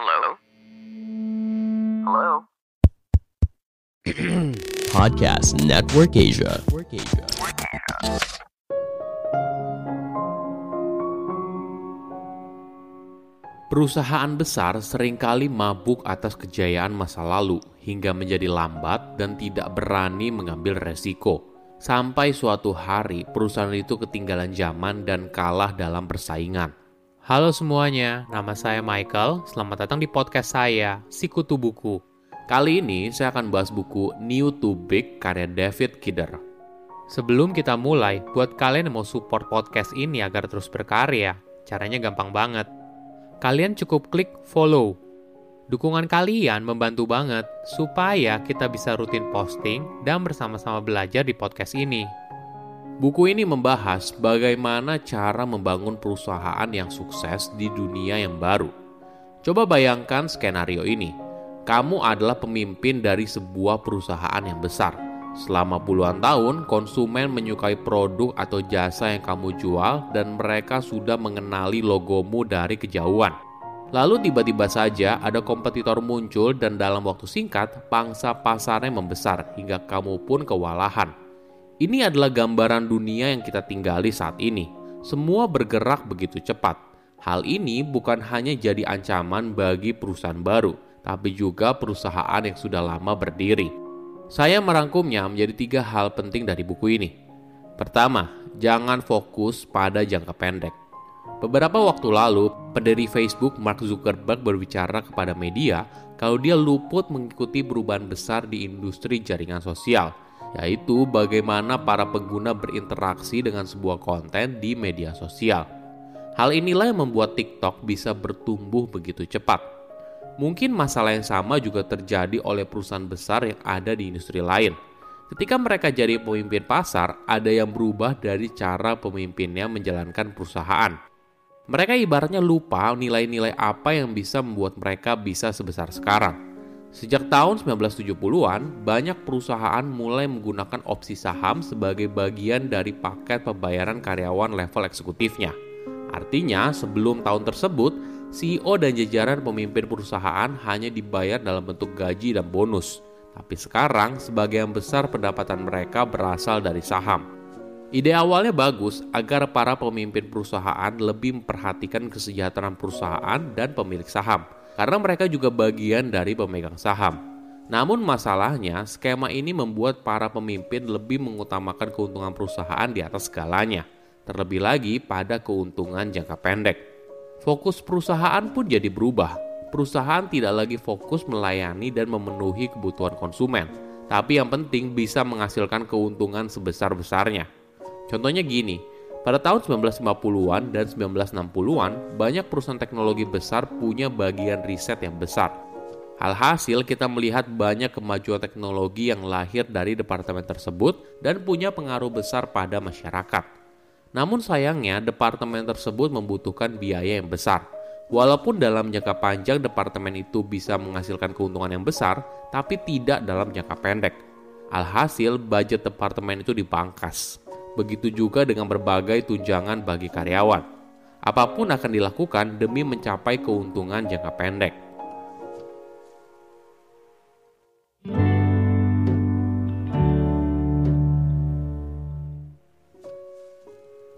Hello? Hello? Podcast Network Asia. Perusahaan besar sering kali mabuk atas kejayaan masa lalu hingga menjadi lambat dan tidak berani mengambil resiko. Sampai suatu hari perusahaan itu ketinggalan zaman dan kalah dalam persaingan. Halo semuanya, nama saya Michael. Selamat datang di podcast saya, Sikutu Buku. Kali ini saya akan bahas buku New to Big karya David Kidder. Sebelum kita mulai, buat kalian yang mau support podcast ini agar terus berkarya, caranya gampang banget. Kalian cukup klik follow. Dukungan kalian membantu banget supaya kita bisa rutin posting dan bersama-sama belajar di podcast ini. Buku ini membahas bagaimana cara membangun perusahaan yang sukses di dunia yang baru. Coba bayangkan skenario ini. Kamu adalah pemimpin dari sebuah perusahaan yang besar. Selama puluhan tahun, konsumen menyukai produk atau jasa yang kamu jual dan mereka sudah mengenali logomu dari kejauhan. Lalu tiba-tiba saja ada kompetitor muncul dan dalam waktu singkat pangsa pasarnya membesar hingga kamu pun kewalahan. Ini adalah gambaran dunia yang kita tinggali saat ini. Semua bergerak begitu cepat. Hal ini bukan hanya jadi ancaman bagi perusahaan baru, tapi juga perusahaan yang sudah lama berdiri. Saya merangkumnya menjadi tiga hal penting dari buku ini. Pertama, jangan fokus pada jangka pendek. Beberapa waktu lalu, pendiri Facebook Mark Zuckerberg berbicara kepada media kalau dia luput mengikuti perubahan besar di industri jaringan sosial, yaitu bagaimana para pengguna berinteraksi dengan sebuah konten di media sosial. Hal inilah yang membuat TikTok bisa bertumbuh begitu cepat. Mungkin masalah yang sama juga terjadi oleh perusahaan besar yang ada di industri lain. Ketika mereka jadi pemimpin pasar, ada yang berubah dari cara pemimpinnya menjalankan perusahaan. Mereka ibaratnya lupa nilai-nilai apa yang bisa membuat mereka bisa sebesar sekarang. Sejak tahun 1970-an, banyak perusahaan mulai menggunakan opsi saham sebagai bagian dari paket pembayaran karyawan level eksekutifnya. Artinya, sebelum tahun tersebut, CEO dan jajaran pemimpin perusahaan hanya dibayar dalam bentuk gaji dan bonus. Tapi sekarang, sebagian besar pendapatan mereka berasal dari saham. Ide awalnya bagus agar para pemimpin perusahaan lebih memperhatikan kesejahteraan perusahaan dan pemilik saham, karena mereka juga bagian dari pemegang saham. Namun masalahnya, skema ini membuat para pemimpin lebih mengutamakan keuntungan perusahaan di atas segalanya, terlebih lagi pada keuntungan jangka pendek. Fokus perusahaan pun jadi berubah. Perusahaan tidak lagi fokus melayani dan memenuhi kebutuhan konsumen, tapi yang penting bisa menghasilkan keuntungan sebesar-besarnya. Contohnya gini, pada tahun 1950-an dan 1960-an, banyak perusahaan teknologi besar punya bagian riset yang besar. Alhasil, kita melihat banyak kemajuan teknologi yang lahir dari departemen tersebut dan punya pengaruh besar pada masyarakat. Namun sayangnya, departemen tersebut membutuhkan biaya yang besar. Walaupun dalam jangka panjang departemen itu bisa menghasilkan keuntungan yang besar, tapi tidak dalam jangka pendek. Alhasil, budget departemen itu dipangkas. Begitu juga dengan berbagai tunjangan bagi karyawan. Apa pun akan dilakukan demi mencapai keuntungan jangka pendek.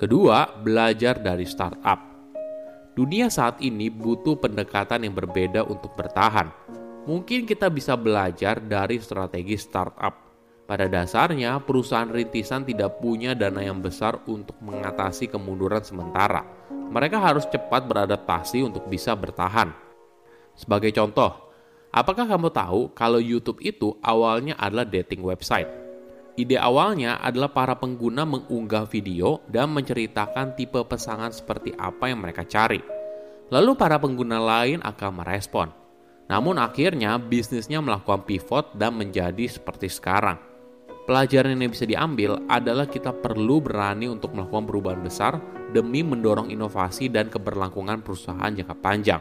Kedua, belajar dari startup. Dunia saat ini butuh pendekatan yang berbeda untuk bertahan. Mungkin kita bisa belajar dari strategi startup pada dasarnya, perusahaan rintisan tidak punya dana yang besar untuk mengatasi kemunduran sementara. Mereka harus cepat beradaptasi untuk bisa bertahan. Sebagai contoh, apakah kamu tahu kalau YouTube itu awalnya adalah dating website? Ide awalnya adalah para pengguna mengunggah video dan menceritakan tipe pasangan seperti apa yang mereka cari. Lalu para pengguna lain akan merespon. Namun akhirnya bisnisnya melakukan pivot dan menjadi seperti sekarang Pelajaran yang bisa diambil adalah kita perlu berani untuk melakukan perubahan besar demi mendorong inovasi dan keberlangsungan perusahaan jangka panjang.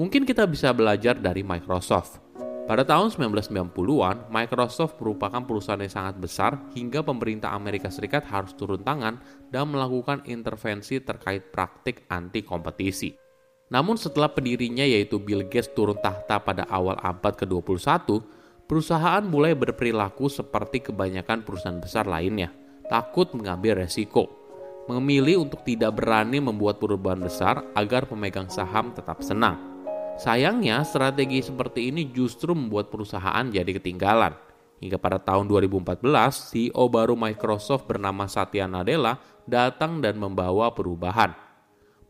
Mungkin kita bisa belajar dari Microsoft. Pada tahun 1990-an, Microsoft merupakan perusahaan yang sangat besar hingga pemerintah Amerika Serikat harus turun tangan dan melakukan intervensi terkait praktik anti kompetisi. Namun setelah pendirinya yaitu Bill Gates turun tahta pada awal abad ke-21, perusahaan mulai berperilaku seperti kebanyakan perusahaan besar lainnya, takut mengambil resiko, memilih untuk tidak berani membuat perubahan besar agar pemegang saham tetap senang. Sayangnya, strategi seperti ini justru membuat perusahaan jadi ketinggalan. Hingga pada tahun 2014, CEO baru Microsoft bernama Satya Nadella datang dan membawa perubahan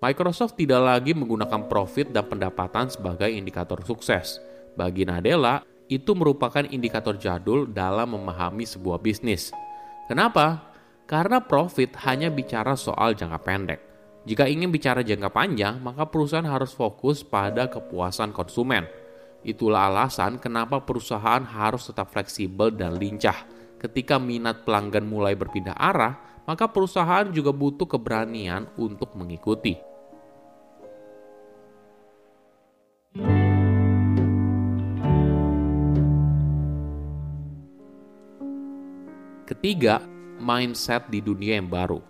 Microsoft tidak lagi menggunakan profit dan pendapatan sebagai indikator sukses. Bagi Nadella, itu merupakan indikator jadul dalam memahami sebuah bisnis. Kenapa? Karena profit hanya bicara soal jangka pendek. Jika ingin bicara jangka panjang, maka perusahaan harus fokus pada kepuasan konsumen. Itulah alasan kenapa perusahaan harus tetap fleksibel dan lincah. Ketika minat pelanggan mulai berpindah arah, maka perusahaan juga butuh keberanian untuk mengikuti. Ketiga, mindset di dunia yang baru.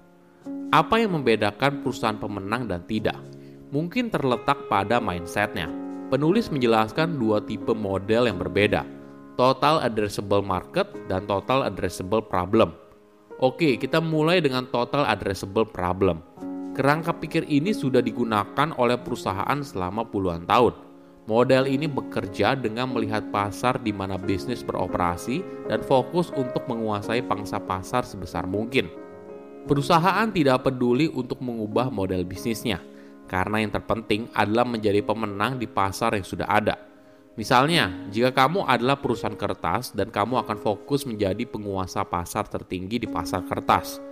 Apa yang membedakan perusahaan pemenang dan tidak? Mungkin terletak pada mindsetnya. Penulis menjelaskan dua tipe model yang berbeda, total addressable market dan total addressable problem. Oke, kita mulai dengan total addressable problem. Kerangka pikir ini sudah digunakan oleh perusahaan selama puluhan tahun Model ini bekerja dengan melihat pasar di mana bisnis beroperasi dan fokus untuk menguasai pangsa pasar sebesar mungkin. Perusahaan tidak peduli untuk mengubah model bisnisnya, karena yang terpenting adalah menjadi pemenang di pasar yang sudah ada. Misalnya, jika kamu adalah perusahaan kertas dan kamu akan fokus menjadi penguasa pasar tertinggi di pasar kertas.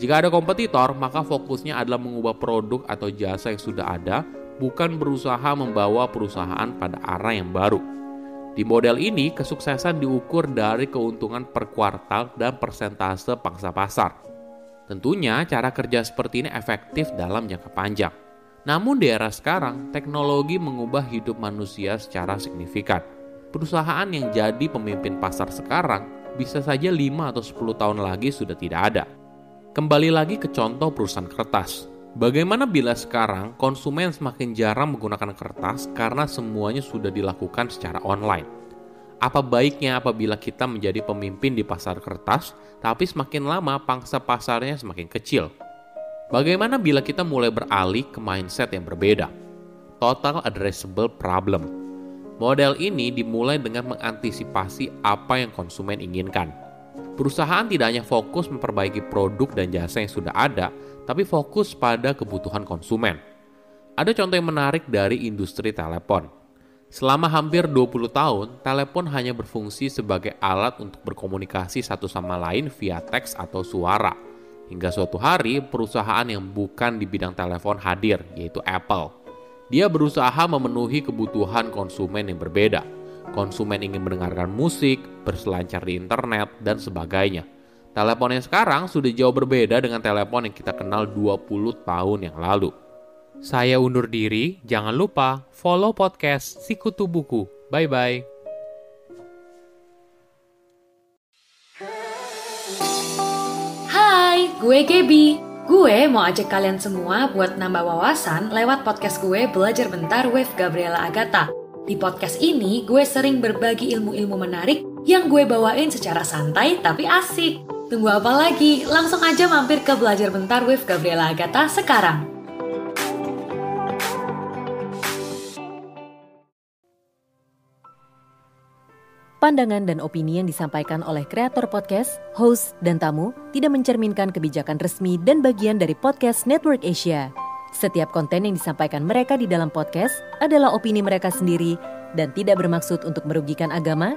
Jika ada kompetitor, maka fokusnya adalah mengubah produk atau jasa yang sudah ada bukan berusaha membawa perusahaan pada arah yang baru. Di model ini, kesuksesan diukur dari keuntungan per kuartal dan persentase pangsa pasar. Tentunya, cara kerja seperti ini efektif dalam jangka panjang. Namun di era sekarang, teknologi mengubah hidup manusia secara signifikan. Perusahaan yang jadi pemimpin pasar sekarang bisa saja 5 atau 10 tahun lagi sudah tidak ada. Kembali lagi ke contoh perusahaan kertas. Bagaimana bila sekarang konsumen semakin jarang menggunakan kertas karena semuanya sudah dilakukan secara online? Apa baiknya apabila kita menjadi pemimpin di pasar kertas, tapi semakin lama pangsa pasarnya semakin kecil? Bagaimana bila kita mulai beralih ke mindset yang berbeda? Total addressable problem. Model ini dimulai dengan mengantisipasi apa yang konsumen inginkan. Perusahaan tidak hanya fokus memperbaiki produk dan jasa yang sudah ada, tapi fokus pada kebutuhan konsumen. Ada contoh yang menarik dari industri telepon. Selama hampir 20 tahun, telepon hanya berfungsi sebagai alat untuk berkomunikasi satu sama lain via teks atau suara. Hingga suatu hari, perusahaan yang bukan di bidang telepon hadir, yaitu Apple. Dia berusaha memenuhi kebutuhan konsumen yang berbeda. Konsumen ingin mendengarkan musik, berselancar di internet, dan sebagainya. Telepon yang sekarang sudah jauh berbeda dengan telepon yang kita kenal 20 tahun yang lalu. Saya undur diri, jangan lupa follow podcast Sikutu Buku. Bye-bye. Hai, gue Gebi. Gue mau ajak kalian semua buat nambah wawasan lewat podcast gue Belajar Bentar with Gabriela Agatha. Di podcast ini, gue sering berbagi ilmu-ilmu menarik yang gue bawain secara santai tapi asik. Tunggu apa lagi? Langsung aja mampir ke Belajar Bentar with Gabriela Agatha sekarang. Pandangan dan opini yang disampaikan oleh kreator podcast, host, dan tamu tidak mencerminkan kebijakan resmi dan bagian dari podcast Network Asia. Setiap konten yang disampaikan mereka di dalam podcast adalah opini mereka sendiri dan tidak bermaksud untuk merugikan agama,